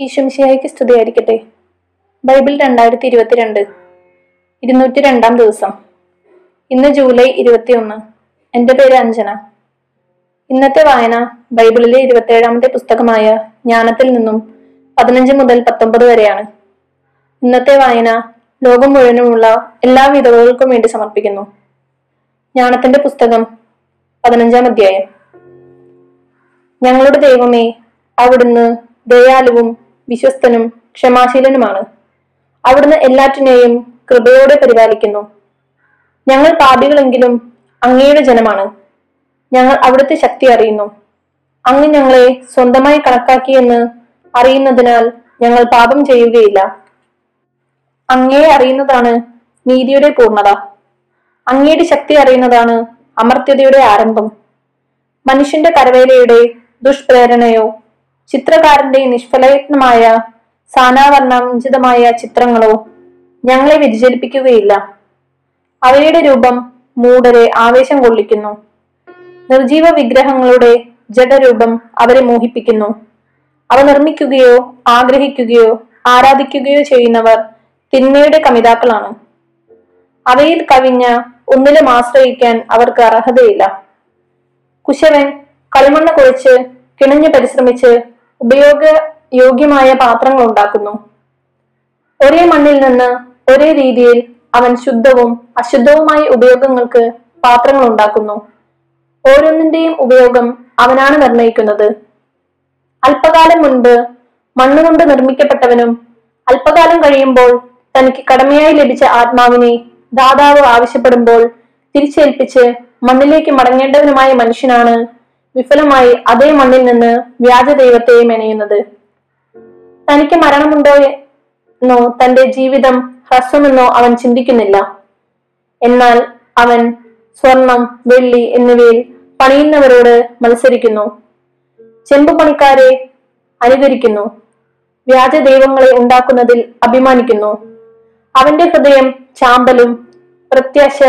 ഈശംശിയായിക്ക് സ്തുതിയായിരിക്കട്ടെ. ബൈബിൾ രണ്ടായിരത്തി ഇരുപത്തിരണ്ട് ഇരുന്നൂറ്റി രണ്ടാം ദിവസം. ഇന്ന് ജൂലൈ ഇരുപത്തിയൊന്ന്. എന്റെ പേര് അഞ്ജന. ഇന്നത്തെ വായന ബൈബിളിലെ ഇരുപത്തേഴാമത്തെ പുസ്തകമായ ജ്ഞാനത്തിൽ നിന്നും പതിനഞ്ച് മുതൽ പത്തൊമ്പത് വരെയാണ്. ഇന്നത്തെ വായന ലോകം മുഴുവനുമുള്ള എല്ലാ വിധവകൾക്കും വേണ്ടി സമർപ്പിക്കുന്നു. ജ്ഞാനത്തിന്റെ പുസ്തകം പതിനഞ്ചാം അധ്യായം. ഞങ്ങളുടെ ദൈവമേ അവിടുന്ന് ദയാലുവും വിശ്വസ്തനും ക്ഷമാശീലനുമാണ്. അവിടുന്ന് എല്ലാറ്റിനെയും കൃപയോടെ പരിപാലിക്കുന്നു. ഞങ്ങൾ പാപികളെങ്കിലും അങ്ങയുടെ ജനമാണ്. ഞങ്ങൾ അവിടുത്തെ ശക്തി അറിയുന്നു. അങ്ങ് ഞങ്ങളെ സ്വന്തമായി കണക്കാക്കിയെന്ന് അറിയുന്നതിനാൽ ഞങ്ങൾ പാപം ചെയ്യുകയില്ല. അങ്ങയെ അറിയുന്നതാണ് നീതിയുടെ പൂർണത. അങ്ങയുടെ ശക്തി അറിയുന്നതാണ് അമർത്യതയുടെ ആരംഭം. മനുഷ്യന്റെ കരവേലയുടെ ദുഷ്പ്രേരണയോ ചിത്രകാരന്റെ നിഷ്ഫലയത്നമായ സാനാവർണാഞ്ചിതമായ ചിത്രങ്ങളോ ഞങ്ങളെ വ്യതിചലിപ്പിക്കുകയില്ല. അവയുടെ രൂപം മൂടരെ ആവേശം കൊള്ളിക്കുന്നു. നിർജീവ വിഗ്രഹങ്ങളുടെ ജഡരൂപം അവരെ മോഹിപ്പിക്കുന്നു. അവ നിർമ്മിക്കുകയോ ആഗ്രഹിക്കുകയോ ആരാധിക്കുകയോ ചെയ്യുന്നവർ തിന്മയുടെ കമിതാക്കളാണ്. അവയിൽ കവിഞ്ഞ ഒന്നിലും ആശ്രയിക്കാൻ അവർക്ക് അർഹതയില്ല. കുശവൻ കളിമണ്ണ് കുഴച്ച് കിണഞ്ഞു പരിശ്രമിച്ച് ഉപയോഗ യോഗ്യമായ പാത്രങ്ങൾ ഉണ്ടാക്കുന്നു. ഒരേ മണ്ണിൽ നിന്ന് ഒരേ രീതിയിൽ അവൻ ശുദ്ധവും അശുദ്ധവുമായ ഉപയോഗങ്ങൾക്ക് പാത്രങ്ങൾ ഉണ്ടാക്കുന്നു. ഓരോന്നിന്റെയും ഉപയോഗം അവനാണ് നിർണയിക്കുന്നത്. അല്പകാലം മുൻപ് മണ്ണുകൊണ്ട് നിർമ്മിക്കപ്പെട്ടവനും അല്പകാലം കഴിയുമ്പോൾ തനിക്ക് കടമയായി ലഭിച്ച ആത്മാവിനെ ദാതാവ് ആവശ്യപ്പെടുമ്പോൾ തിരിച്ചേൽപ്പിച്ച് മണ്ണിലേക്ക് മടങ്ങേണ്ടവനുമായ മനുഷ്യനാണ് വിഫലമായി അതേ മണ്ണിൽ നിന്ന് വ്യാജ ദൈവത്തെ മെനയുന്നത്. തനിക്ക് മരണമുണ്ടോ എന്നോ തന്റെ ജീവിതം ഹ്രസ്വമെന്നോ അവൻ ചിന്തിക്കുന്നില്ല. എന്നാൽ അവൻ സ്വർണം വെള്ളി എന്നിവയിൽ പണിയുന്നവരോട് മത്സരിക്കുന്നു. ചെമ്പു പണിക്കാരെ അനുകരിക്കുന്നു. വ്യാജ ദൈവങ്ങളെ ഉണ്ടാക്കുന്നതിൽ അഭിമാനിക്കുന്നു. അവന്റെ ഹൃദയം ചാമ്പലും പ്രത്യാശ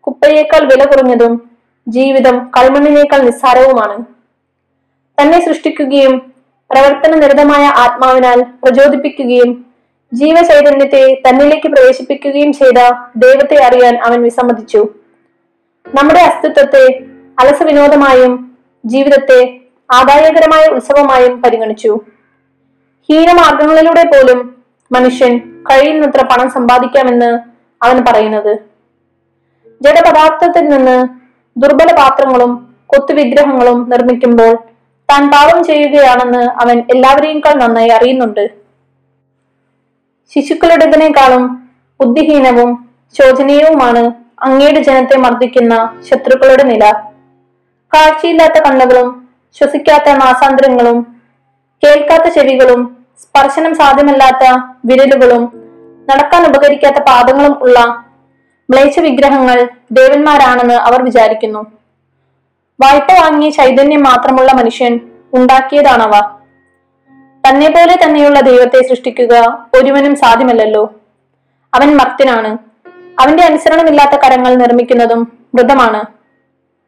കുപ്പയേക്കാൾ വില കുറഞ്ഞതും ജീവിതം കൾമണ്ണിനേക്കാൾ നിസ്സാരവുമാണ്. തന്നെ സൃഷ്ടിക്കുകയും പ്രവർത്തന നിരതമായ ആത്മാവിനാൽ പ്രചോദിപ്പിക്കുകയും ജീവചൈതന്യത്തെ തന്നിലേക്ക് പ്രവേശിപ്പിക്കുകയും ചെയ്ത ദൈവത്തെ അറിയാൻ അവൻ വിസമ്മതിച്ചു. നമ്മുടെ അസ്തിത്വത്തെ അലസ വിനോദമായും ജീവിതത്തെ ആദായകരമായ ഉത്സവമായും പരിഗണിച്ചു. ഹീനമാർഗങ്ങളിലൂടെ പോലും മനുഷ്യൻ കഴിയുന്നത്ര പണം സമ്പാദിക്കാമെന്ന് അവൻ പറയുന്നത്. ജഡപദാർത്ഥത്തിൽ നിന്ന് ദുർബല പാത്രങ്ങളും കൊത്തുവിഗ്രഹങ്ങളും നിർമ്മിക്കുമ്പോൾ താൻ പാപം ചെയ്യുകയാണെന്ന് അവൻ എല്ലാവരെയുംക്കാൾ നന്നായി അറിയുന്നുണ്ട്. ശിശുക്കളുടേതിനേക്കാളും ബുദ്ധിഹീനവും ശോചനീയവുമാണ് അങ്ങയുടെ ജനത്തെ മർദ്ദിക്കുന്ന ശത്രുക്കളുടെ നില. കാഴ്ചയില്ലാത്ത കണ്ണുകളും ശ്വസിക്കാത്ത മാസാന്തരങ്ങളും കേൾക്കാത്ത ചെവികളും സ്പർശനം സാധ്യമല്ലാത്ത വിരലുകളും നടക്കാൻ ഉപകരിക്കാത്ത പാദങ്ങളും ഉള്ള മ്ലേച്ഛ വിഗ്രഹങ്ങൾ ദേവന്മാരാണെന്ന് അവർ വിചാരിക്കുന്നു. വായ്പ വാങ്ങിയ ചൈതന്യം മാത്രമുള്ള മനുഷ്യൻ ഉണ്ടാക്കിയതാണവ. തന്നെ പോലെ തന്നെയുള്ള ദൈവത്തെ സൃഷ്ടിക്കുക ഒരുവനും സാധ്യമല്ലല്ലോ. അവൻ മർത്തിനാണ് അവന്റെ അനുസരണമില്ലാത്ത കരങ്ങൾ നിർമ്മിക്കുന്നതും മൃതമാണ്.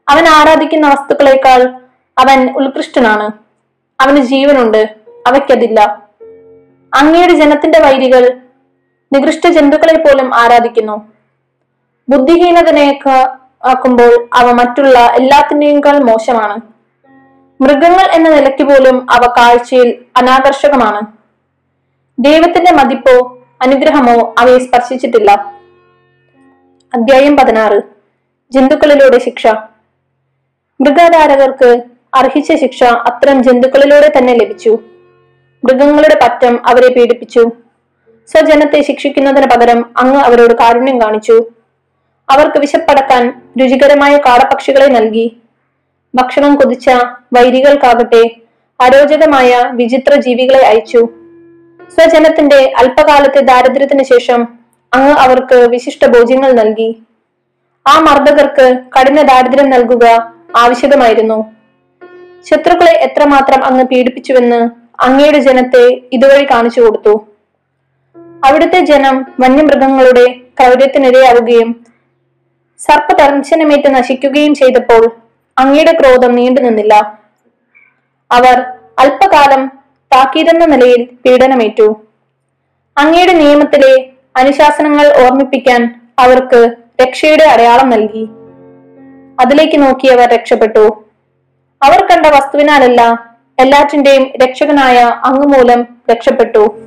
അവൻ ആരാധിക്കുന്ന വസ്തുക്കളേക്കാൾ അവൻ ഉത്കൃഷ്ടനാണ്. അവന് ജീവനുണ്ട് അവയ്ക്കതില്ല. അങ്ങയുടെ ജനത്തിന്റെ വൈരികൾ നികൃഷ്ട ജന്തുക്കളെ പോലും ആരാധിക്കുന്നു. ബുദ്ധിഹീനതനേക്ക് ആക്കുമ്പോൾ അവ മറ്റുള്ള എല്ലാത്തിനേക്കാൾ മോശമാണ്. മൃഗങ്ങൾ എന്ന നിലയ്ക്ക് പോലും അവ കാഴ്ചയിൽ അനാകർഷകമാണ്. ദൈവത്തിന്റെ മതിപ്പോ അനുഗ്രഹമോ അവയെ സ്പർശിച്ചിട്ടില്ല. അധ്യായം പതിനാറ്. ജന്തുക്കളിലൂടെ ശിക്ഷ. മൃഗാധാരകർക്ക് അർഹിച്ച ശിക്ഷ അത്തരം ജന്തുക്കളിലൂടെ തന്നെ ലഭിച്ചു. മൃഗങ്ങളുടെ പറ്റം അവരെ പീഡിപ്പിച്ചു. സ്വജനത്തെ ശിക്ഷിക്കുന്നതിന് പകരം അങ്ങ് അവരോട് കാരുണ്യം കാണിച്ചു. അവർക്ക് വിശപ്പടക്കാൻ രുചികരമായ കാടപക്ഷികളെ നൽകി. ഭക്ഷണം കൊതിച്ച വൈരികൾക്കാകട്ടെ അരോചകമായ വിചിത്ര ജീവികളെ അയച്ചു. സ്വജനത്തിന്റെ അല്പകാലത്തെ ദാരിദ്ര്യത്തിന് ശേഷം അങ്ങ് അവർക്ക് വിശിഷ്ട ഭോജ്യങ്ങൾ നൽകി. ആ മർദ്ദകർക്ക് കഠിന ദാരിദ്ര്യം നൽകുക ആവശ്യകമായിരുന്നു. ശത്രുക്കളെ എത്രമാത്രം അങ്ങ് പീഡിപ്പിച്ചുവെന്ന് അങ്ങയുടെ ജനത്തെ ഇതുവഴി കാണിച്ചു കൊടുത്തു അവിടുത്തെ ജനം വന്യമൃഗങ്ങളുടെ ക്രൗര്യത്തിനിരയാവുകയും സർപ്പദർശനമേറ്റ് നശിക്കുകയും ചെയ്തപ്പോൾ അങ്ങയുടെ ക്രോധം നീണ്ടു നിന്നില്ല. അവർ അല്പകാലം താക്കീതെന്ന നിലയിൽ പീഡനമേറ്റു. അങ്ങയുടെ നിയമത്തിലെ അനുശാസനങ്ങൾ ഓർമ്മിപ്പിക്കാൻ അവർക്ക് രക്ഷയുടെ അടയാളം നൽകി. അതിലേക്ക് നോക്കിയവർ രക്ഷപ്പെട്ടു. അവർ കണ്ട വസ്തുവിനാലല്ല എല്ലാറ്റിന്റെയും രക്ഷകനായ അങ്ങ് മൂലം രക്ഷപ്പെട്ടു.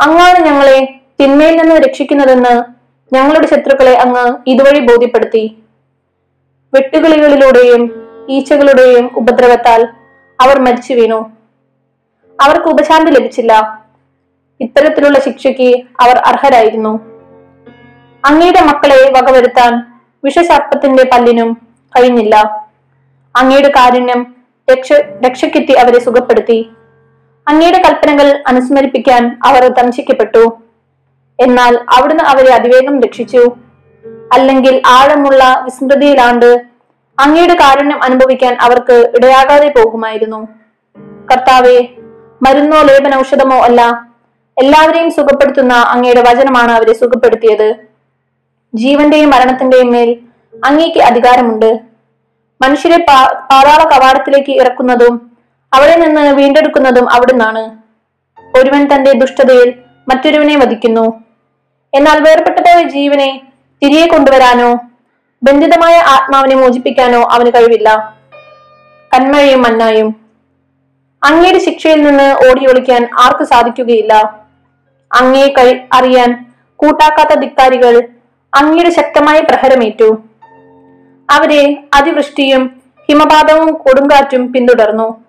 അങ്ങാണ് ഞങ്ങളെ തിന്മയിൽ നിന്ന് രക്ഷിക്കുന്നതെന്ന് ഞങ്ങളുടെ ശത്രുക്കളെ അങ്ങ് ഇതുവഴി ബോധ്യപ്പെടുത്തി. വെട്ടുകിളികളിലൂടെയും ഈച്ചകളുടെയും ഉപദ്രവത്താൽ അവർ മരിച്ചു വീണു. അവർക്ക് ഉപശാന്തി ലഭിച്ചില്ല. ഇത്തരത്തിലുള്ള ശിക്ഷയ്ക്ക് അവർ അർഹരായിരുന്നു. അങ്ങയുടെ മക്കളെ വകവരുത്താൻ വിഷസർപ്പത്തിന്റെ പല്ലിനും കഴിഞ്ഞില്ല. അങ്ങയുടെ കാരുണ്യം രക്ഷ രക്ഷയ്ക്കെത്തി അവരെ സുഖപ്പെടുത്തി. അങ്ങയുടെ കൽപ്പനകൾ അനുസ്മരിപ്പിക്കാൻ അവർ തംശിക്കപ്പെട്ടു എന്നാൽ അവിടുന്ന് അവരെ അതിവേഗം രക്ഷിച്ചു. അല്ലെങ്കിൽ ആഴമുള്ള വിസ്മൃതിയിലാണ്ട് അങ്ങയുടെ കാരുണ്യം അനുഭവിക്കാൻ അവർക്ക് ഇടയാകാതെ പോകുമായിരുന്നു. കർത്താവെ മരുന്നോ ലേപന ഔഷധമോ അല്ല എല്ലാവരെയും സുഖപ്പെടുത്തുന്ന അങ്ങയുടെ വചനമാണ് അവരെ സുഖപ്പെടുത്തിയത്. ജീവന്റെയും മരണത്തിന്റെയും മേൽ അങ്ങേക്ക് അധികാരമുണ്ട്. മനുഷ്യരെ പാതാള കവാടത്തിലേക്ക് ഇറക്കുന്നതും അവിടെ നിന്ന് വീണ്ടെടുക്കുന്നതും അവിടുന്നാണ്. ഒരുവൻ തന്റെ ദുഷ്ടതയിൽ മറ്റൊരുവനെ വധിക്കുന്നു. എന്നാൽ വേർപെട്ടതായ ജീവനെ തിരികെ കൊണ്ടുവരാനോ ബന്ധിതമായ ആത്മാവിനെ മോചിപ്പിക്കാനോ അവന് കഴിവില്ല. കന്മഴയും മന്നായും അങ്ങയുടെ ശിക്ഷയിൽ നിന്ന് ഓടി ഒളിക്കാൻ ആർക്ക് സാധിക്കുകയില്ല. അങ്ങയെ കഴി അറിയാൻ കൂട്ടാക്കാത്ത ധിക്കാരികൾ അങ്ങയുടെ ശക്തമായ പ്രഹരമേറ്റു. അവരെ അതിവൃഷ്ടിയും ഹിമപാതവും കൊടുങ്കാറ്റും പിന്തുടർന്നു.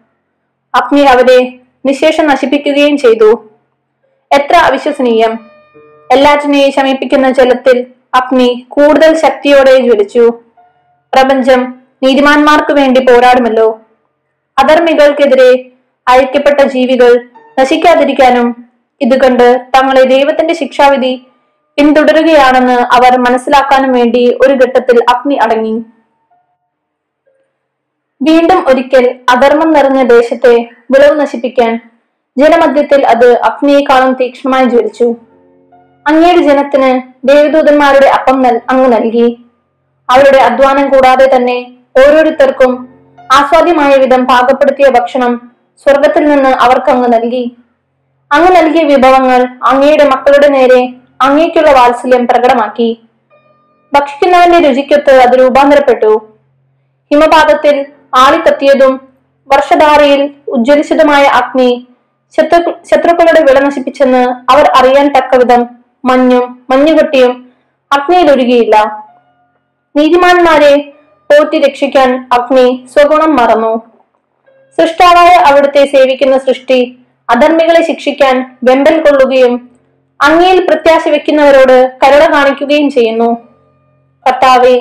അഗ്നി അവരെ നിശേഷം നശിപ്പിക്കുകയും ചെയ്തു. എത്ര അവിശ്വസനീയം. എല്ലാറ്റിനെയും ശമിപ്പിക്കുന്ന ജലത്തിൽ അഗ്നി കൂടുതൽ ശക്തിയോടെ ജ്വലിച്ചു. പ്രപഞ്ചം നീതിമാന്മാർക്ക് വേണ്ടി പോരാടുമല്ലോ. അധർമ്മികൾക്കെതിരെ അയക്കപ്പെട്ട ജീവികൾ നശിക്കാതിരിക്കാനും ഇതുകൊണ്ട് കണ്ട് തങ്ങളെ ദൈവത്തിന്റെ ശിക്ഷാവിധി പിന്തുടരുകയാണെന്ന് അവർ മനസ്സിലാക്കാനും വേണ്ടി ഒരു ഘട്ടത്തിൽ അഗ്നി അടങ്ങി. വീണ്ടും ഒരിക്കൽ അധർമ്മം നിറഞ്ഞ ദേശത്തെ വിളവ് നശിപ്പിക്കാൻ ജനമധ്യത്തിൽ അത് അഗ്നിയെക്കാളും തീക്ഷ്ണമായി ജ്വലിച്ചു. അങ്ങയുടെ ജനത്തിന് ദേവദൂതന്മാരുടെ അപ്പം അങ്ങ് നൽകി. അവരുടെ അധ്വാനം കൂടാതെ തന്നെ ഓരോരുത്തർക്കും ആസ്വാദ്യമായ വിധം പാകപ്പെടുത്തിയ ഭക്ഷണം സ്വർഗത്തിൽ നിന്ന് അവർക്ക് അങ്ങ് നൽകി. അങ്ങ് നൽകിയ വിഭവങ്ങൾ അങ്ങയുടെ മക്കളുടെ നേരെ അങ്ങേക്കുള്ള വാത്സല്യം പ്രകടമാക്കി. ഭക്ഷിക്കുന്നവന്റെ രുചിക്കൊത്ത് അത് രൂപാന്തരപ്പെട്ടു. ഹിമപാതത്തിൽ ആളിക്കത്തിയതും വർഷധാരയിൽ ഉജ്ജ്വലിച്ചതുമായ അഗ്നി ശത്രു ശത്രുക്കളുടെ വിള നശിപ്പിച്ചെന്ന് അവർ അറിയാൻ തക്കവിധം മഞ്ഞും മഞ്ഞുകെട്ടിയും അഗ്നിയിലൊരുകിയില്ല നീതിമാന്മാരെ പോറ്റി രക്ഷിക്കാൻ അഗ്നി സ്വഗുണം മറന്നു. സൃഷ്ടാവായ അവിടുത്തെ സേവിക്കുന്ന സൃഷ്ടി അധർമ്മികളെ ശിക്ഷിക്കാൻ വെമ്പൽ കൊള്ളുകയും അങ്ങയിൽ പ്രത്യാശ വെക്കുന്നവരോട് കരുണ കാണിക്കുകയും ചെയ്യുന്നു. കർത്താവെ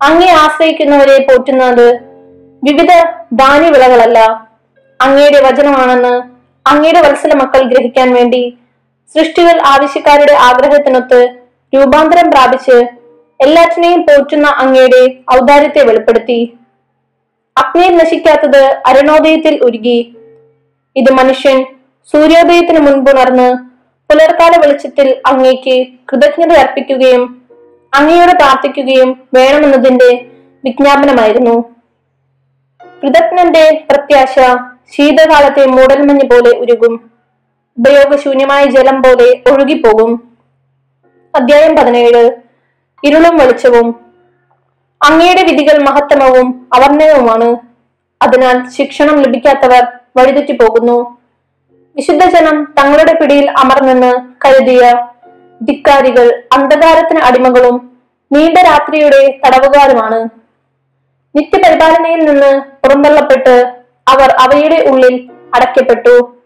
അങ്ങേ ആശ്രയിക്കുന്നവരെ പോറ്റുന്നത് വിവിധ ധാന്യവിളകളല്ല. അങ്ങയുടെ വചനമാണെന്ന് അങ്ങയുടെ വത്സല മക്കൾ ഗ്രഹിക്കാൻ വേണ്ടി സൃഷ്ടികൾ ആവശ്യക്കാരുടെ ആഗ്രഹത്തിനൊത്ത് രൂപാന്തരം പ്രാപിച്ച് എല്ലാറ്റിനെയും പോറ്റുന്ന അങ്ങയുടെ ഔദാര്യത്തെ വെളിപ്പെടുത്തി. അഗ്നിയിൽ നശിക്കാത്തത് അരുണോദയത്തിൽ ഉരുകി. ഇത് മനുഷ്യൻ സൂര്യോദയത്തിന് മുൻപുണർന്ന് പുലർക്കാല വെളിച്ചത്തിൽ അങ്ങേക്ക് കൃതജ്ഞത അർപ്പിക്കുകയും അങ്ങയോട് പ്രാർത്ഥിക്കുകയും വേണമെന്നതിന്റെ വിജ്ഞാപനമായിരുന്നു. കൃതജ്ഞന്റെ പ്രത്യാശ ശീതകാലത്തെ മൂടൽമഞ്ഞ് പോലെ ഉരുകും. ഉപയോഗശൂന്യമായ ജലം പോലെ ഒഴുകിപ്പോകും. അധ്യായം പതിനേഴ്. ഇരുളും വെളിച്ചവും. അങ്ങയുടെ വിധികൾ മഹത്തമവും അവർണയവുമാണ് അതിനാൽ ശിക്ഷണം ലഭിക്കാത്തവർ വഴിതെറ്റി പോകുന്നു വിശുദ്ധ ജനം തങ്ങളുടെ പിടിയിൽ അമർന്നെന്ന് കരുതിയ ധിക്കാരികൾ അന്ധകാരത്തിന് അടിമകളും നീണ്ട രാത്രിയുടെ തടവുകാരുമാണ്. നിത്യപരിപാലനയിൽ നിന്ന് പുറന്തള്ളപ്പെട്ട് അവർ അവയുടെ ഉള്ളിൽ അടയ്ക്കപ്പെട്ടു.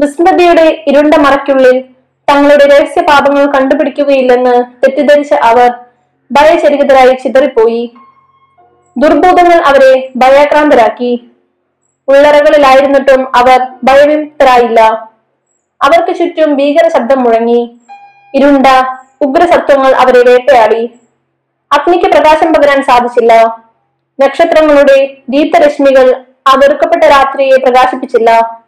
വിസ്മൃതിയുടെ ഇരുണ്ട മറയ്ക്കുള്ളിൽ തങ്ങളുടെ രഹസ്യപാപങ്ങൾ കണ്ടുപിടിക്കുകയില്ലെന്ന് തെറ്റിദ്ധരിച്ച അവർ ഭയചരിതരായി ചിതറിപ്പോയി. ദുർബോധങ്ങൾ അവരെ ഭയാക്രാന്തരാക്കി. ഉള്ളറകളിലായിരുന്നിട്ടും അവർ ഭയവിമുക്തരായില്ല. അവർക്ക് ചുറ്റും ഭീകര ശബ്ദം മുഴങ്ങി. ഇരുണ്ട ഉഗ്രസത്വങ്ങൾ അവരെ വേട്ടയാടി. അഗ്നിക്ക് പ്രകാശം പകരാൻ സാധിച്ചില്ല. നക്ഷത്രങ്ങളുടെ ദീപ്തരശ്മികൾ ആ വെറുക്കപ്പെട്ട രാത്രിയെ പ്രകാശിപ്പിച്ചില്ല.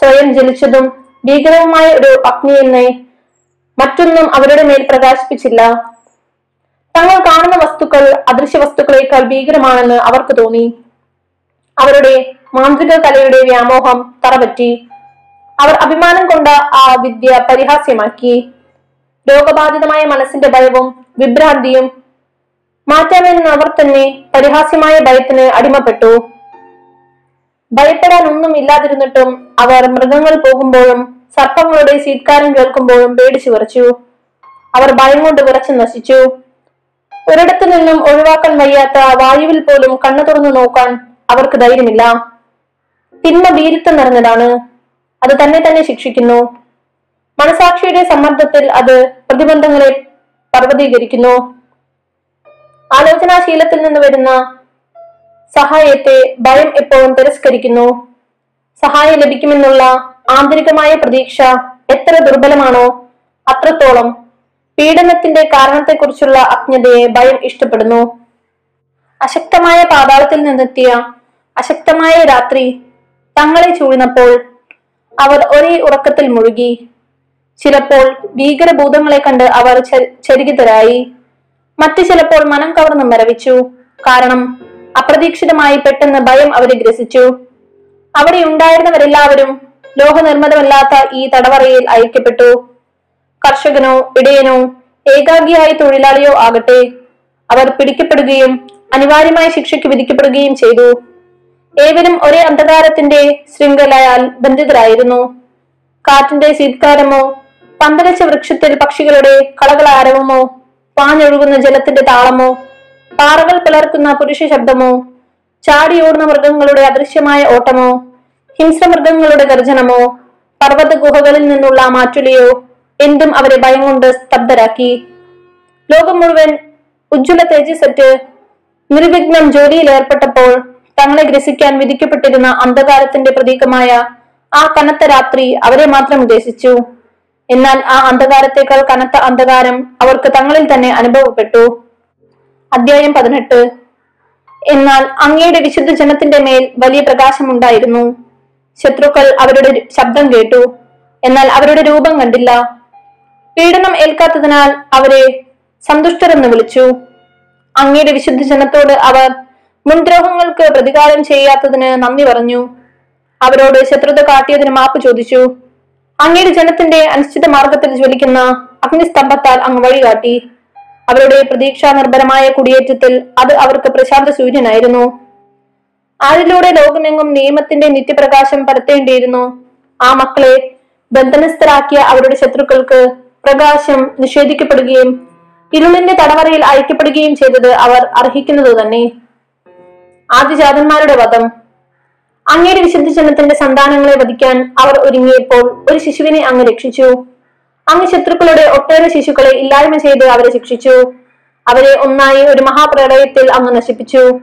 സ്വയം ജലിച്ചതും ഭീകരവുമായ ഒരു അഗ്നിയെന്നെ മറ്റൊന്നും അവരുടെ മേൽ പ്രകാശിപ്പിച്ചില്ല. തങ്ങൾ കാണുന്ന വസ്തുക്കൾ അദൃശ്യ വസ്തുക്കളേക്കാൾ ഭീകരമാണെന്ന് അവർക്ക് തോന്നി. അവരുടെ മാന്ത്രിക കലയുടെ വ്യാമോഹം തറപറ്റി. അവർ അഭിമാനം കൊണ്ട ആ വിദ്യ പരിഹാസ്യമാക്കി. രോഗബാധിതമായ മനസ്സിന്റെ ഭയവും വിഭ്രാന്തിയും മാറ്റാമെന്ന് അവർ തന്നെ പരിഹാസ്യമായ ഭയത്തിന് അടിമപ്പെട്ടു. ഭയപ്പെടാൻ ഒന്നും ഇല്ലാതിരുന്നിട്ടും അവർ മൃഗങ്ങൾ പോകുമ്പോഴും സർപ്പങ്ങളുടെ സീത്കാരം കേൾക്കുമ്പോഴും പേടിച്ചു വിറച്ചു. അവർ ഭയം കൊണ്ട് വിറച്ചു നശിച്ചു. ഒരിടത്തു നിന്നും ഒഴിവാക്കാൻ വയ്യാത്ത വായുവിൽ പോലും കണ്ണു തുറന്നു നോക്കാൻ അവർക്ക് ധൈര്യമില്ല. തിന്മ ഭീരുത്വം നിറഞ്ഞതാണ്. അത് തന്നെ തന്നെ ശിക്ഷിക്കുന്നു. മനസാക്ഷിയുടെ സമ്മർദ്ദത്തിൽ അത് പ്രതിബന്ധങ്ങളെ പർവതീകരിക്കുന്നു. ആലോചനാശീലത്തിൽ നിന്ന് വരുന്ന സഹായത്തെ ഭയം എപ്പോഴും തിരസ്കരിക്കുന്നു. സഹായം ലഭിക്കുമെന്നുള്ള ആന്തരികമായ പ്രതീക്ഷ എത്ര ദുർബലമാണോ അത്രത്തോളം പീഡനത്തിന്റെ കാരണത്തെക്കുറിച്ചുള്ള അജ്ഞതയെ ഭയം ഇഷ്ടപ്പെടുന്നു. അശക്തമായ പാതാളത്തിൽ നിന്നെത്തിയ അശക്തമായ രാത്രി തങ്ങളെ ചൂഴ്ന്നപ്പോൾ അവർ ഒരേ ഉറക്കത്തിൽ മുഴുകി. ചിലപ്പോൾ ഭീകരഭൂതങ്ങളെ കണ്ട് അവർ ചരികിതരായി. മറ്റു ചിലപ്പോൾ മനം കവർന്ന് മരവിച്ചു. കാരണം അപ്രതീക്ഷിതമായി പെട്ടെന്ന് ഭയം അവരെ ഗ്രസിച്ചു. അവിടെ ഉണ്ടായിരുന്നവരെല്ലാവരും ലോഹനിർമ്മിതമല്ലാത്ത ഈ തടവറയിൽ അയക്കപ്പെട്ടു. കർഷകനോ ഇടയനോ ഏകാഗിയായ തൊഴിലാളിയോ ആകട്ടെ അവർ പിടിക്കപ്പെടുകയും അനിവാര്യമായ ശിക്ഷയ്ക്ക് വിധിക്കപ്പെടുകയും ചെയ്തു. ഏവരും ഒരേ അന്ധകാരത്തിന്റെ ശൃംഖലയാൽ ബന്ധിതരായിരുന്നു. കാറ്റിന്റെ സീത്കാരമോ പന്തലച്ച വൃക്ഷത്തിൽ പക്ഷികളുടെ കളകളാരവമോ പാഞ്ഞൊഴുകുന്ന ജലത്തിന്റെ താളമോ പാറകൾ പിളർക്കുന്ന പുരുഷ ശബ്ദമോ? ചാടിയോടുന്ന മൃഗങ്ങളുടെ അദൃശ്യമായ ഓട്ടമോ? ഹിംസ്രമൃഗങ്ങളുടെ ഗർജനമോ? പർവത ഗുഹകളിൽ നിന്നുള്ള മാറ്റുലിയോ എന്തും അവരെ ഭയം കൊണ്ട് സ്തബ്ധരാക്കി. ലോകം മുഴുവൻ ഉജ്ജ്വല തേജസ്സറ്റ് നിർവിഘ്നം ജോലിയിൽ ഏർപ്പെട്ടപ്പോൾ തങ്ങളെ ഗ്രസിക്കാൻ വിധിക്കപ്പെട്ടിരുന്ന അന്ധകാരത്തിന്റെ പ്രതീകമായ ആ കനത്ത രാത്രി അവരെ മാത്രം ഉദ്ദേശിച്ചു. എന്നാൽ ആ അന്ധകാരത്തേക്കാൾ കനത്ത അന്ധകാരം അവർക്ക് തങ്ങളിൽ തന്നെ അനുഭവപ്പെട്ടു. അധ്യായം പതിനെട്ട്. എന്നാൽ അങ്ങയുടെ വിശുദ്ധ ജനത്തിന്റെ മേൽ വലിയ പ്രകാശമുണ്ടായിരുന്നു. ശത്രുക്കൾ അവരുടെ ശബ്ദം കേട്ടു. എന്നാൽ അവരുടെ രൂപം കണ്ടില്ല. പീഡനം ഏൽക്കാത്തതിനാൽ അവരെ സന്തുഷ്ടരെന്ന് വിളിച്ചു. അങ്ങയുടെ വിശുദ്ധ ജനത്തോട് അവർ മുൻദ്രോഹങ്ങൾക്ക് പ്രതികാരം ചെയ്യാത്തതിന് നന്ദി പറഞ്ഞു. അവരോട് ശത്രുത കാട്ടിയതിന് മാപ്പ് ചോദിച്ചു. അങ്ങയുടെ ജനത്തിന്റെ അനിശ്ചിത മാർഗത്തിൽ ജ്വലിക്കുന്ന അഗ്നിസ്തംഭത്താൽ അങ്ങ് വഴികാട്ടി. അവരുടെ പ്രതീക്ഷാ നിർഭരമായ കുടിയേറ്റത്തിൽ അത് അവർക്ക് പ്രശാന്ത സൂര്യനായിരുന്നു. അതിലൂടെ ലോകമെങ്ങും നിയമത്തിന്റെ നിത്യപ്രകാശം പരത്തേണ്ടിയിരുന്നു. ആ മക്കളെ ബന്ധനസ്ഥരാക്കിയ അവരുടെ ശത്രുക്കൾക്ക് പ്രകാശം നിഷേധിക്കപ്പെടുകയും ഇരുളിന്റെ തടവറയിൽ അയക്കപ്പെടുകയും ചെയ്തത് അവർ അർഹിക്കുന്നത് തന്നെ. ആദ്യജാതന്മാരുടെ വധം. അങ്ങയുടെ വിശുദ്ധ ജനത്തിന്റെ സന്താനങ്ങളെ വധിക്കാൻ അവർ ഒരുങ്ങിയപ്പോൾ ഒരു ശിശുവിനെ അങ്ങ് രക്ഷിച്ചു. അങ്ങ് ശത്രുക്കളുടെ ഒട്ടേറെ ശിശുക്കളെ ഇല്ലായ്മ ചെയ്ത് അവരെ ശിക്ഷിച്ചു. അവരെ ഒന്നായി ഒരു മഹാപ്രളയത്തിൽ അങ്ങ് നശിപ്പിച്ചു.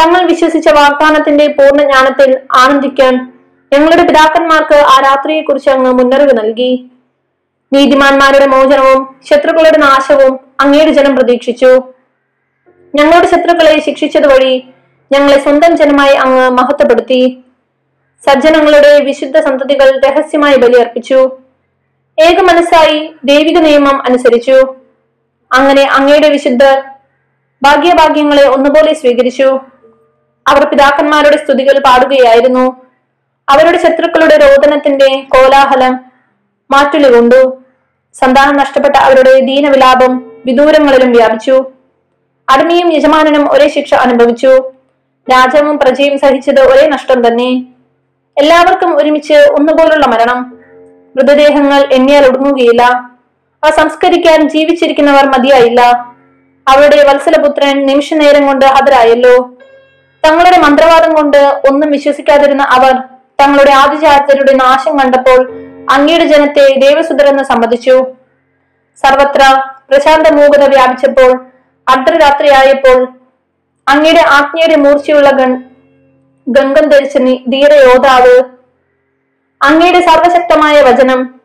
തങ്ങൾ വിശ്വസിച്ച വാഗ്ദാനത്തിന്റെ പൂർണ ജ്ഞാനത്തിൽ ആനന്ദിക്കാൻ ഞങ്ങളുടെ പിതാക്കന്മാർക്ക് ആ രാത്രിയെക്കുറിച്ച് അങ്ങ് മുന്നറിവ് നൽകി. നീതിമാന്മാരുടെ മോചനവും ശത്രുക്കളുടെ നാശവും അങ്ങയുടെ ജനം പ്രതീക്ഷിച്ചു. ഞങ്ങളുടെ ശത്രുക്കളെ ശിക്ഷിച്ചത് വഴി ഞങ്ങളെ സ്വന്തം ജനമായി അങ്ങ് മഹത്വപ്പെടുത്തി. സജ്ജനങ്ങളുടെ വിശുദ്ധ സന്തതികൾ രഹസ്യമായി ബലിയർപ്പിച്ചു. ഏക മനസ്സായി ദൈവിക നിയമം അനുസരിച്ചു. അങ്ങനെ അങ്ങയുടെ വിശുദ്ധ ഭാഗ്യഭാഗ്യങ്ങളെ ഒന്നുപോലെ സ്വീകരിച്ചു. അവർ പിതാക്കന്മാരുടെ സ്തുതികൾ പാടുകയായിരുന്നു. അവരുടെ ശത്രുക്കളുടെ രോദനത്തിന്റെ കോലാഹലം മാറ്റുലി കൊണ്ടു. സന്താനം നഷ്ടപ്പെട്ട അവരുടെ ദീനവിലാപം വിദൂരങ്ങളിലും വ്യാപിച്ചു. അടിമയും യജമാനനും ഒരേ ശിക്ഷ അനുഭവിച്ചു. രാജാവും പ്രജയും സഹിച്ചത് ഒരേ നഷ്ടം തന്നെ. എല്ലാവർക്കും ഒരുമിച്ച് ഒന്നുപോലുള്ള മരണം. മൃതദേഹങ്ങൾ എണ്ണിയാൽ ഒടുങ്ങുകയില്ല. അവ സംസ്കരിക്കാൻ ജീവിച്ചിരിക്കുന്നവർ മതിയായില്ല. അവരുടെ വത്സലപുത്രൻ നിമിഷ നേരം കൊണ്ട് ഹതരായല്ലോ തങ്ങളുടെ മന്ത്രവാദം കൊണ്ട് ഒന്നും വിശ്വസിക്കാതിരുന്ന അവർ തങ്ങളുടെ ആദിജാതരുടെ നാശം കണ്ടപ്പോൾ അങ്ങയുടെ ജനത്തെ ദേവസുതരെന്ന് സമ്മതിച്ചു. സർവത്ര പ്രശാന്ത മൂകത വ്യാപിച്ചപ്പോൾ അർദ്ധരാത്രിയായപ്പോൾ അങ്ങയുടെ ആജ്ഞയുടെ മൂർച്ചയുള്ള ഗൺ ഗംഗം ധരിച്ച ധീര അങ്ങയുടെ സർവശക്തമായ വചനം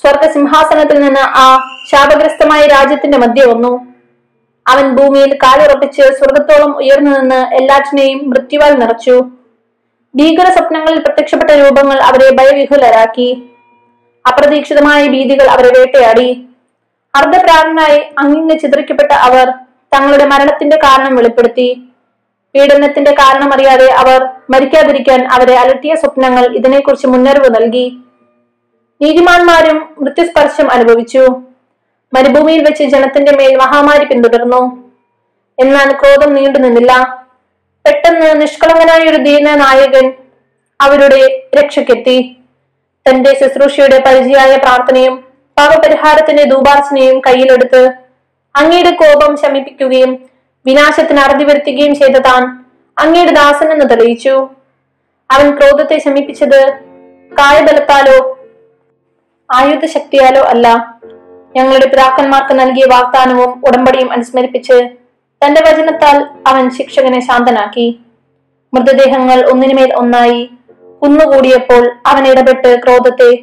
സ്വർഗസിംഹാസനത്തിൽ നിന്ന് ആ ശാപഗ്രസ്തമായ രാജ്യത്തിന്റെ മധ്യ വന്നു. അവൻ ഭൂമിയിൽ കാലുറപ്പിച്ച് സ്വർഗത്തോളം ഉയർന്നു നിന്ന് എല്ലാറ്റിനെയും മൃത്യുവാൽ നിറച്ചു. ഭീകര സ്വപ്നങ്ങളിൽ പ്രത്യക്ഷപ്പെട്ട രൂപങ്ങൾ അവരെ ഭയവിഹുലരാക്കി. അപ്രതീക്ഷിതമായ ഭീതികൾ അവരെ വേട്ടയാടി. അർദ്ധപ്രാണനായി അങ്ങിങ്ങ് ചിതറിക്കപ്പെട്ട അവർ തങ്ങളുടെ മരണത്തിന്റെ കാരണം വെളിപ്പെടുത്തി. പീഡനത്തിന്റെ കാരണമറിയാതെ അവർ മരിക്കാതിരിക്കാൻ അവരെ അലട്ടിയ സ്വപ്നങ്ങൾ ഇതിനെക്കുറിച്ച് മുന്നറിവ് നൽകി. നീതിമാന്മാരും മൃത്യുസ്പർശം അനുഭവിച്ചു. മരുഭൂമിയിൽ വെച്ച് ജനത്തിന്റെ മേൽ മഹാമാരി പിന്തുടർന്നു. എന്നാൽ ക്രോധം നീണ്ടു നിന്നില്ല. പെട്ടെന്ന് നിഷ്കളങ്കനായ ഒരു ദീന നായകൻ അവരുടെ രക്ഷയ്ക്കെത്തി. തന്റെ ശുശ്രൂഷയുടെ പരിചയായ പ്രാർത്ഥനയും പാപപരിഹാരത്തിന്റെ ദൂപാർച്ചനയും കയ്യിലെടുത്ത് അങ്ങയുടെ കോപം ശമിപ്പിക്കുകയും വിനാശത്തിന് അറുതി വരുത്തുകയും ചെയ്ത താൻ അങ്ങയുടെ ദാസനെന്ന് തെളിയിച്ചു. അവൻ ക്രോധത്തെ ശമിപ്പിച്ചത് കായബലത്താലോ ആയുധശക്തിയാലോ അല്ല. ഞങ്ങളുടെ പിതാക്കന്മാർക്ക് നൽകിയ വാഗ്ദാനവും ഉടമ്പടിയും അനുസ്മരിപ്പിച്ച് തന്റെ വചനത്താൽ അവൻ ശിക്ഷകനെ ശാന്തനാക്കി. മൃതദേഹങ്ങൾ ഒന്നിനുമേൽ ഒന്നായി കുന്നുകൂടിയപ്പോൾ അവൻ ഇടപെട്ട് ക്രോധത്തെ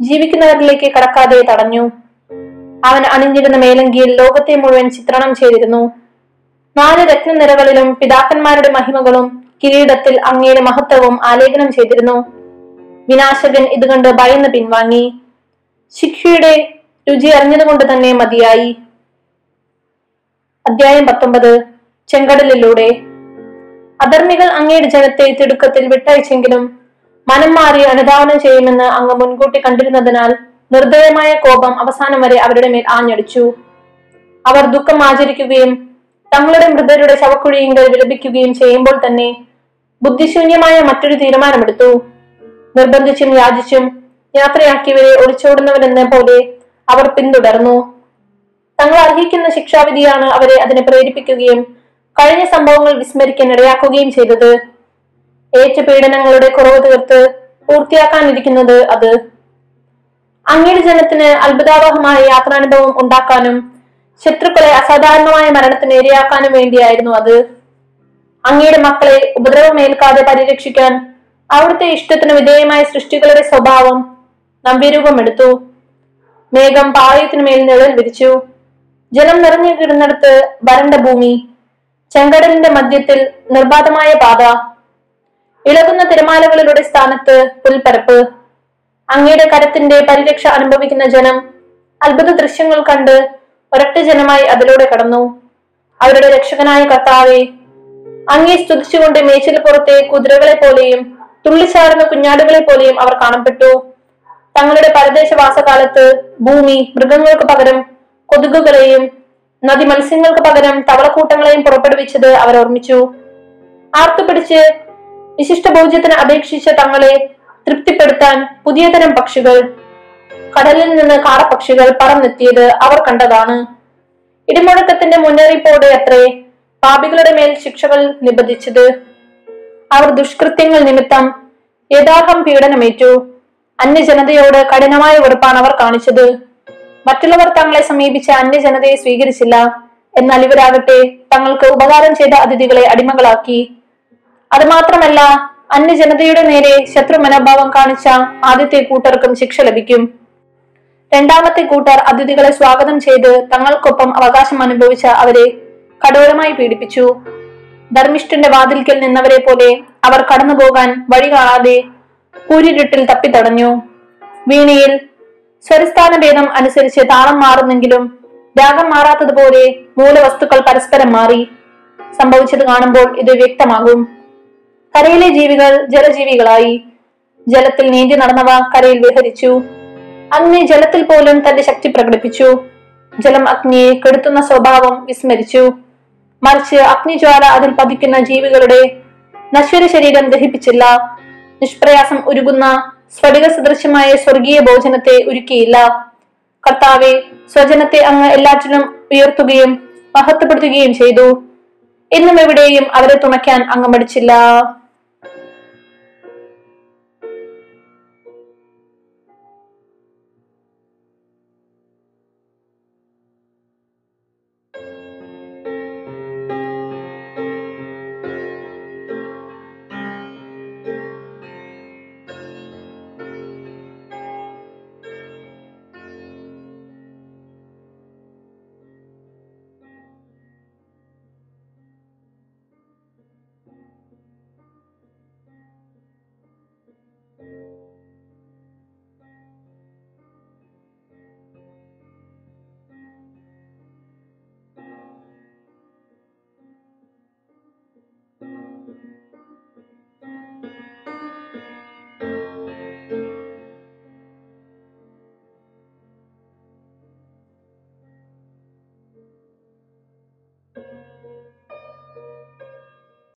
ജീവിക്കുന്നവരിലേക്ക് കടക്കാതെ തടഞ്ഞു. അവൻ അണിഞ്ഞിരുന്ന മേലങ്കിയിൽ ലോകത്തെ മുഴുവൻ ചിത്രണം ചെയ്തിരുന്നു. നാല് രത്നനിരകളിലും പിതാക്കന്മാരുടെ മഹിമകളും കിരീടത്തിൽ അങ്ങയുടെ മഹത്വവും ആലേഖനം ചെയ്തിരുന്നു. വിനാശകൻ ഇത് കണ്ട് ഭയന്ന് പിൻവാങ്ങി. ശിക്ഷയുടെ രുചി അറിഞ്ഞതുകൊണ്ട് തന്നെ മതിയായി. അധ്യായം പത്തൊമ്പത്. ചെങ്കടലിലൂടെ. അധർമ്മികൾ അങ്ങയുടെ ജനത്തെ തിടുക്കത്തിൽ വിട്ടയച്ചെങ്കിലും മനം മാറി അനുധാവനം ചെയ്യുമെന്ന് അങ്ങ് മുൻകൂട്ടി കണ്ടിരുന്നതിനാൽ നിർദ്ദയമായ കോപം അവസാനം വരെ അവരുടെ മേൽ ആഞ്ഞടിച്ചു. അവർ ദുഃഖം ആചരിക്കുകയും തങ്ങളുടെ മൃതരുടെ ശവക്കുഴിയിങ്കൽ വിലപിക്കുകയും ചെയ്യുമ്പോൾ തന്നെ ബുദ്ധിശൂന്യമായ മറ്റൊരു തീരുമാനമെടുത്തു. നിർബന്ധിച്ചും യാചിച്ചും യാത്രയാക്കിയവരെ ഒളിച്ചോടുന്നവരെന്ന പോലെ അവർ പിന്തുടർന്നു. തങ്ങൾ അർഹിക്കുന്ന ശിക്ഷാവിധിയാണ് അവരെ അതിനെ പ്രേരിപ്പിക്കുകയും കഴിഞ്ഞ സംഭവങ്ങൾ വിസ്മരിക്കാൻ ഇടയാക്കുകയും ചെയ്തത്. ഏറ്റ പീഡനങ്ങളുടെ കുറവ് തീർത്ത് പൂർത്തിയാക്കാനിരിക്കുന്നത് അത്. അങ്ങയുടെ ജനത്തിന് അത്ഭുതാവഹമായ യാത്രാനുഭവം ഉണ്ടാക്കാനും ശത്രുക്കളെ അസാധാരണമായ മരണത്തിന് ഇരയാക്കാനും വേണ്ടിയായിരുന്നു അത്. അങ്ങയുടെ മക്കളെ ഉപദ്രവമേൽക്കാതെ പരിരക്ഷിക്കാൻ അവിടുത്തെ ഇഷ്ടത്തിന് വിധേയമായ സൃഷ്ടികളുടെ സ്വഭാവം നമ്പ്യരൂപമെടുത്തു മേഘം പാളയത്തിനു മേൽ നിഴൽ വിരിച്ചു. ജലം നിറഞ്ഞു കിടന്നിടത്ത് വരണ്ട ഭൂമി ചെങ്കടലിന്റെ മധ്യത്തിൽ നിർബാധമായ പാത ഇളകുന്ന തിരമാലകളിലൂടെ സ്ഥാനത്ത് പുൽപ്പരപ്പ് അങ്ങയുടെ കരത്തിന്റെ പരിരക്ഷ അനുഭവിക്കുന്ന ജനം അത്ഭുത ദൃശ്യങ്ങൾ കണ്ട് ഒരൊറ്റ ജനമായി അതിലൂടെ കടന്നു. അവരുടെ രക്ഷകനായ കർത്താവെ അങ്ങേ സ്തുതിച്ചുകൊണ്ട് മേച്ചിൽ പുറത്തെ കുതിരകളെ പോലെയും തുള്ളിച്ചാടുന്ന കുഞ്ഞാടുകളെ പോലെയും അവർ കാണപ്പെട്ടു. തങ്ങളുടെ പരദേശവാസകാലത്ത് ഭൂമി മൃഗങ്ങൾക്ക് പകരം കൊതുകുകളെയും നദി മത്സ്യങ്ങൾക്ക് പകരം തവളക്കൂട്ടങ്ങളെയും പുറപ്പെടുവിച്ചത് അവർ ഓർമ്മിച്ചു. ആർത്തുപിടിച്ച് വിശിഷ്ട ഭോജ്യത്തിന് അപേക്ഷിച്ച തങ്ങളെ തൃപ്തിപ്പെടുത്താൻ പുതിയ തരം പക്ഷികൾ കടലിൽ നിന്ന് കാടപക്ഷികൾ പറന്നെത്തിയത് അവർ കണ്ടതാണ്. ഇടിമുഴക്കത്തിന്റെ മുന്നറിയിപ്പോടെ അത്രേ പാപികളുടെ മേൽ ശിക്ഷകൾ നിബന്ധിച്ചത്. അവർ ദുഷ്കൃത്യങ്ങൾ നിമിത്തം യഥാർത്ഥം പീഡനമേറ്റു. അന്യജനതയോട് കഠിനമായ വെറുപ്പാണ് അവർ കാണിച്ചത്. മറ്റുള്ളവർ തങ്ങളെ സമീപിച്ച അന്യജനതയെ സ്വീകരിച്ചില്ല. എന്നാൽ ഇവരാകട്ടെ തങ്ങൾക്ക് ഉപകാരം ചെയ്ത അതിഥികളെ അടിമകളാക്കി. അതുമാത്രമല്ല അന്യജനതയുടെ നേരെ ശത്രു മനോഭാവം കാണിച്ച ആദ്യത്തെ കൂട്ടർക്കും ശിക്ഷ ലഭിക്കും. രണ്ടാമത്തെ കൂട്ടർ അതിഥികളെ സ്വാഗതം ചെയ്ത് തങ്ങൾക്കൊപ്പം അവകാശം അനുഭവിച്ച അവരെ കഠോരമായി പീഡിപ്പിച്ചു. ധർമ്മിഷ്ഠന്റെ വാതിൽക്കൽ നിന്നവരെ പോലെ അവർ കടന്നുപോകാൻ വഴി കാണാതെ കൂരിരുട്ടിൽ തപ്പിത്തടഞ്ഞു. വീണയിൽ സ്വരസ്ഥാന ഭേദം അനുസരിച്ച് താളം മാറുന്നെങ്കിലും രാഗം മാറാത്തതുപോലെ മൂലവസ്തുക്കൾ പരസ്പരം മാറി. സംഭവിച്ചത് കാണുമ്പോൾ ഇത് വ്യക്തമാകും. കരയിലെ ജീവികൾ ജലജീവികളായി. ജലത്തിൽ നീന്തി നടന്നവ കരയിൽ വിഹരിച്ചു. അഗ്നി ജലത്തിൽ പോലും തന്റെ ശക്തി പ്രകടിപ്പിച്ചു. ജലം അഗ്നിയെ കെടുത്തുന്ന സ്വഭാവം വിസ്മരിച്ചു. മറിച്ച് അഗ്നിജ്വാല അതിൽ പതിക്കുന്ന ജീവികളുടെ നശ്വര ശരീരം ദഹിപ്പിച്ചില്ല. നിഷ്പ്രയാസം ഉരുകുന്ന സ്ഫടിക സദൃശ്യമായ സ്വർഗീയ ഭോജനത്തെ ഒരുക്കിയില്ല. കർത്താവെ സ്വജനത്തെ അങ്ങ് എല്ലാറ്റിനും ഉയർത്തുകയും മഹത്വപ്പെടുത്തുകയും ചെയ്തു. എന്നും എവിടെയും അവരെ തുണയ്ക്കാൻ അങ്ങ് മടിച്ചില്ല.